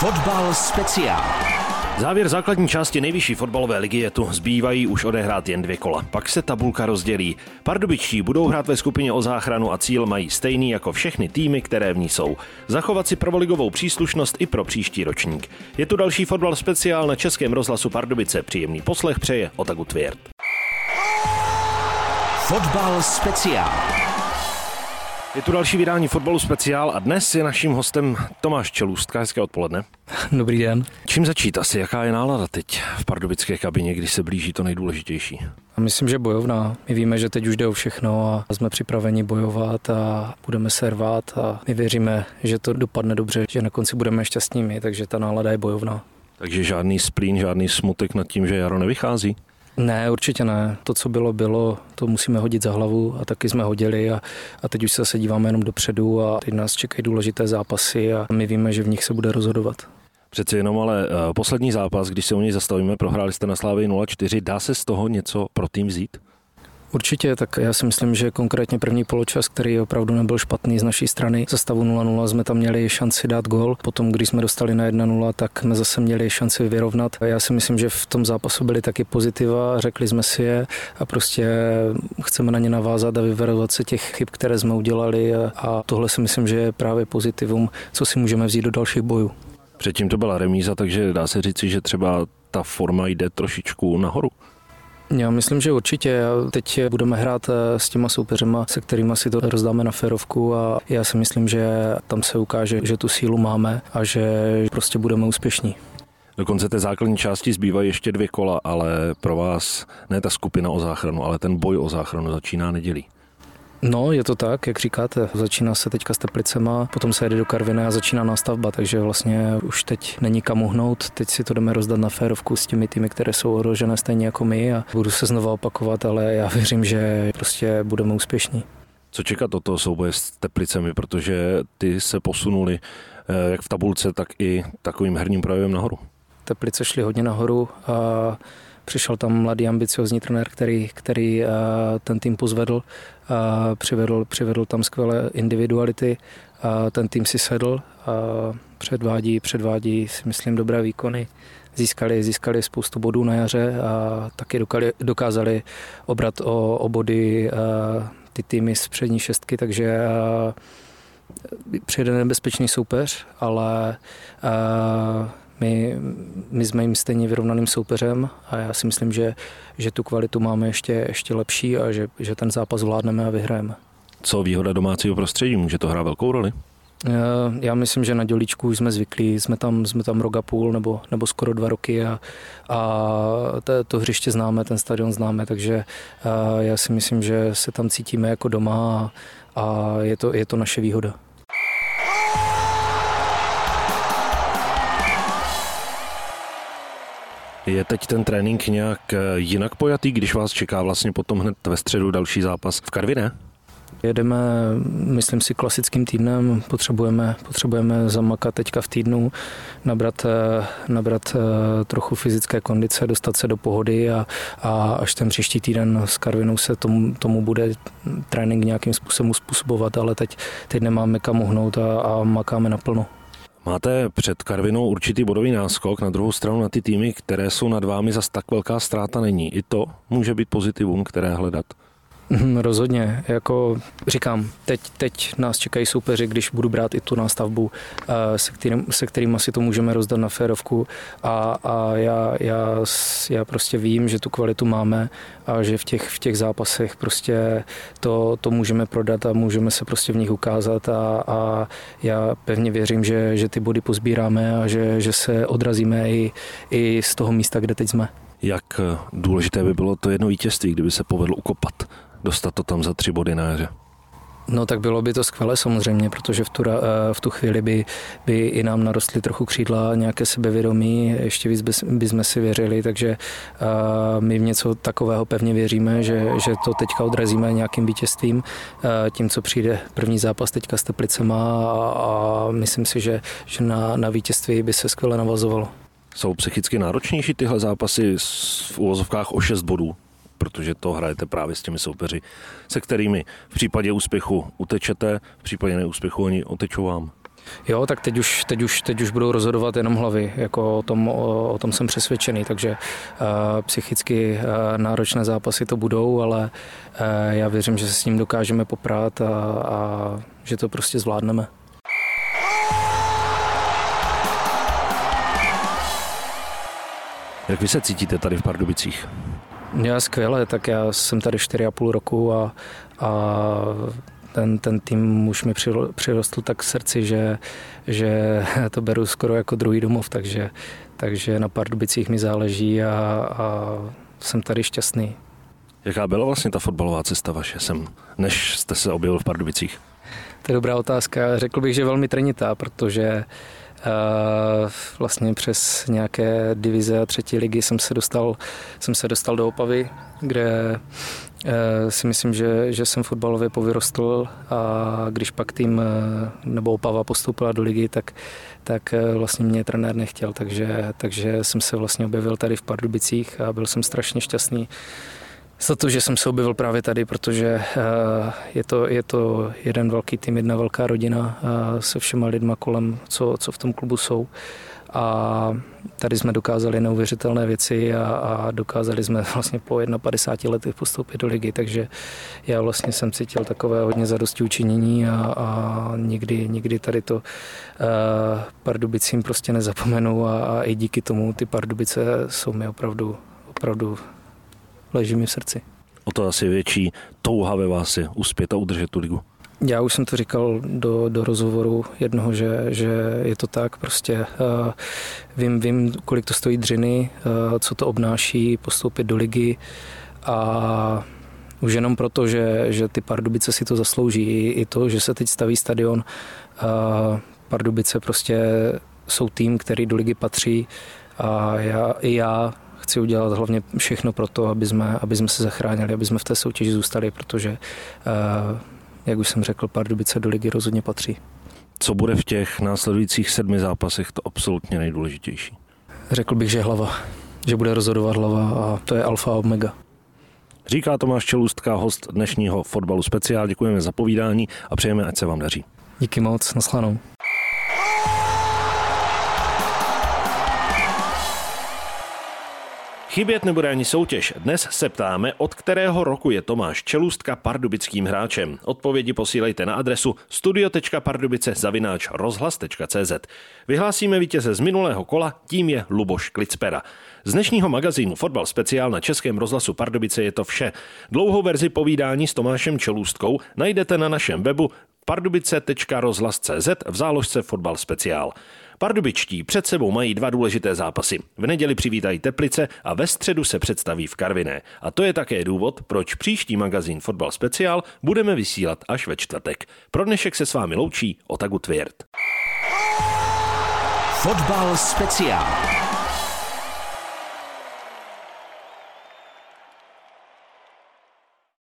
Fotbal speciál. Závěr základní části nejvyšší fotbalové ligy je tu. Zbývají už odehrát jen dvě kola. Pak se tabulka rozdělí. Pardubičtí budou hrát ve skupině o záchranu a cíl mají stejný jako všechny týmy, které v ní jsou. Zachovat si prvoligovou příslušnost i pro příští ročník. Je tu další fotbal speciál na Českém rozhlasu Pardubice. Příjemný poslech přeje Otaku Tvěrt. Fotbal speciál. Je tu další vydání fotbalu speciál a dnes je naším hostem Tomáš Čelůstka. Hezké odpoledne. Dobrý den. Čím začít asi? Jaká je nálada teď v pardubické kabině, když se blíží to nejdůležitější? A myslím, že bojovná. My víme, že teď už jde o všechno a jsme připraveni bojovat a budeme se rvát a my věříme, že to dopadne dobře, že na konci budeme šťastní my, takže ta nálada je bojovná. Takže žádný splín, žádný smutek nad tím, že jaro nevychází? Ne, určitě ne. To, co bylo, bylo, to musíme hodit za hlavu a taky jsme hodili a, a teď už se zase díváme jenom dopředu a teď nás čekají důležité zápasy a my víme, že v nich se bude rozhodovat. Přeci jenom ale uh, poslední zápas, když se u něj zastavíme, prohráli jste na Slávě 0-4, dá se z toho něco pro tým vzít? Určitě, tak já si myslím, že konkrétně první poločas, který opravdu nebyl špatný z naší strany, za stavu 0-0 jsme tam měli šanci dát gol. Potom, když jsme dostali na 1-0, tak jsme zase měli šanci vyrovnat. Já si myslím, že v tom zápasu byly taky pozitiva, řekli jsme si je a prostě chceme na ně navázat a vyvarovat se těch chyb, které jsme udělali a tohle si myslím, že je právě pozitivum, co si můžeme vzít do dalších bojů. Předtím to byla remíza, takže dá se říci, že třeba ta forma jde trošičku nahoru. Já myslím, že určitě. Teď budeme hrát eh, s těma soupeřema, se kterými si to rozdáme na férovku a já si myslím, že tam se ukáže, že tu sílu máme a že prostě budeme úspěšní. Do konce té základní části zbývají ještě dvě kola, ale pro vás ne ta skupina o záchranu, ale ten boj o záchranu začíná nedělí. No, je to tak, jak říkáte. Začíná se teďka s Teplicema, potom se jede do Karviny a začíná nástavba, takže vlastně už teď není kam uhnout. Teď si to jdeme rozdat na férovku s těmi týmy, které jsou ohrožené stejně jako my a budu se znova opakovat, ale já věřím, že prostě budeme úspěšní. Co čekat od toho souboje s Teplicemi, protože ty se posunuli eh, jak v tabulce, tak i takovým herním projevem nahoru. Teplice šly hodně nahoru a Přišel tam mladý ambiciozní trenér, který, který eh, ten tým pozvedl, přivedl, přivedl tam skvělé individuality, ten tým si sedl, předvádí, předvádí si myslím dobré výkony, získali, získali spoustu bodů na jaře a taky dokali, dokázali obrat o, o body eh, ty týmy z přední šestky, takže eh, přijede nebezpečný soupeř, ale my, my jsme jim stejně vyrovnaným soupeřem a já si myslím, že, že tu kvalitu máme ještě, ještě lepší a že, že ten zápas zvládneme a vyhrajeme. Co výhoda domácího prostředí? Může to hrát velkou roli? Já myslím, že na Dělíčku už jsme zvyklí, jsme tam, jsme tam rok a půl nebo, nebo skoro dva roky a, a to, to hřiště známe, ten stadion známe, takže já si myslím, že se tam cítíme jako doma a, a je, to, je to naše výhoda. Je teď ten trénink nějak eh, jinak pojatý, když vás čeká vlastně potom hned ve středu další zápas v Karviné? Jedeme, myslím si, klasickým týdnem. Potřebujeme, potřebujeme zamakat teďka v týdnu, nabrat, eh, nabrat eh, trochu fyzické kondice, dostat se do pohody a, a až ten příští týden s Karvinou se tomu, tomu bude trénink nějakým způsobem způsobovat, ale teď, teď nemáme kam uhnout a, a makáme naplno. Máte před Karvinou určitý bodový náskok, na druhou stranu na ty týmy, které jsou nad vámi, zas tak velká ztráta není. I to může být pozitivum, které hledat. Mhm, rozhodně, jako říkám, teď, teď nás čekají soupeři, když budu brát i tu nástavbu, eh, se, kterým, se kterým asi to můžeme rozdat na férovku. A, a já, já, já prostě vím, že tu kvalitu máme a že v těch, v těch zápasech prostě to, to můžeme prodat a můžeme se prostě v nich ukázat. A, a já pevně věřím, že, že ty body pozbíráme a že, že se odrazíme i, i z toho místa, kde teď jsme. Jak důležité by bylo to jedno vítězství, kdyby se povedlo ukopat dostat to tam za tři body na jaře? No tak bylo by to skvělé samozřejmě, protože v tu, eh, v tu chvíli by, by i nám narostly trochu křídla, nějaké sebevědomí, ještě víc by, by jsme si věřili, takže uh, my v něco takového pevně věříme, že, že to teďka odrazíme nějakým vítězstvím, uh, tím, co přijde první zápas teďka s Teplicema a, a myslím si, že, že na, na vítězství by se skvěle navazovalo. Jsou psychicky náročnější tyhle zápasy v úvozovkách o 6 bodů? Protože to hrajete právě s těmi soupeři, se kterými v případě úspěchu utečete, v případě neúspěchu oni otečou vám. Jo, tak teď už, teď už, teď už budou rozhodovat jenom hlavy, jako o tom, o, o tom jsem přesvědčený, takže uh, psychicky uh, náročné zápasy to budou, ale uh, já věřím, že se s ním dokážeme poprát a, a že to prostě zvládneme. Jak vy se cítíte tady v Pardubicích? Já skvěle, tak já jsem tady 4,5 roku a, a ten, ten tým už mi přirostl tak k srdci, že, že to beru skoro jako druhý domov, takže, takže na Pardubicích mi záleží a, a jsem tady šťastný. Jaká byla vlastně ta fotbalová cesta vaše sem, než jste se objevil v Pardubicích? To je dobrá otázka. Řekl bych, že velmi trnitá, protože uh, vlastně přes nějaké divize a třetí ligy jsem se dostal, jsem se dostal do Opavy, kde Eh, si myslím, že, že jsem fotbalově povyrostl. A když pak tým eh, nebo Opava postoupila do ligy, tak, tak eh, vlastně mě trenér nechtěl, takže, takže jsem se vlastně objevil tady v Pardubicích a byl jsem strašně šťastný za to, že jsem se objevil právě tady, protože je to, je to jeden velký tým, jedna velká rodina se všema lidma kolem, co, co v tom klubu jsou. A tady jsme dokázali neuvěřitelné věci a, a dokázali jsme vlastně po 51 letech postoupit do ligy, takže já vlastně jsem cítil takové hodně zadosti učinění a, a nikdy, nikdy tady to uh, Pardubicím prostě nezapomenu a, a i díky tomu ty Pardubice jsou mi opravdu, opravdu leží mi v srdci. O to asi větší touha ve vás je uspět a udržet tu ligu. Já už jsem to říkal do, do rozhovoru jednoho, že, že je to tak, prostě uh, vím, vím, kolik to stojí dřiny, uh, co to obnáší postoupit do ligy a už jenom proto, že, že ty Pardubice si to zaslouží, i, i to, že se teď staví stadion, uh, Pardubice prostě jsou tým, který do ligy patří a já, i já chci udělat hlavně všechno pro to, aby jsme, aby jsme se zachránili, aby jsme v té soutěži zůstali, protože uh, jak už jsem řekl, Pardubice do ligy rozhodně patří. Co bude v těch následujících sedmi zápasech to absolutně nejdůležitější? Řekl bych, že hlava. Že bude rozhodovat hlava a to je alfa a omega. Říká Tomáš Čelůstka, host dnešního fotbalu speciál. Děkujeme za povídání a přejeme, ať se vám daří. Díky moc, naschledanou. Chybět nebude ani soutěž. Dnes se ptáme, od kterého roku je Tomáš Čelůstka pardubickým hráčem. Odpovědi posílejte na adresu studio.pardubice zavináč rozhlas.cz. Vyhlásíme vítěze z minulého kola, tím je Luboš Klicpera. Z dnešního magazínu Fotbal speciál na Českém rozhlasu Pardubice je to vše. Dlouhou verzi povídání s Tomášem Čelůstkou najdete na našem webu pardubice.rozhlas.cz v záložce Fotbal speciál. Pardubičtí před sebou mají dva důležité zápasy. V neděli přivítají Teplice a ve středu se představí v Karviné. A to je také důvod, proč příští magazín Fotbal Speciál budeme vysílat až ve čtvrtek. Pro dnešek se s vámi loučí Otagu Tvěrt. Fotbal Speciál.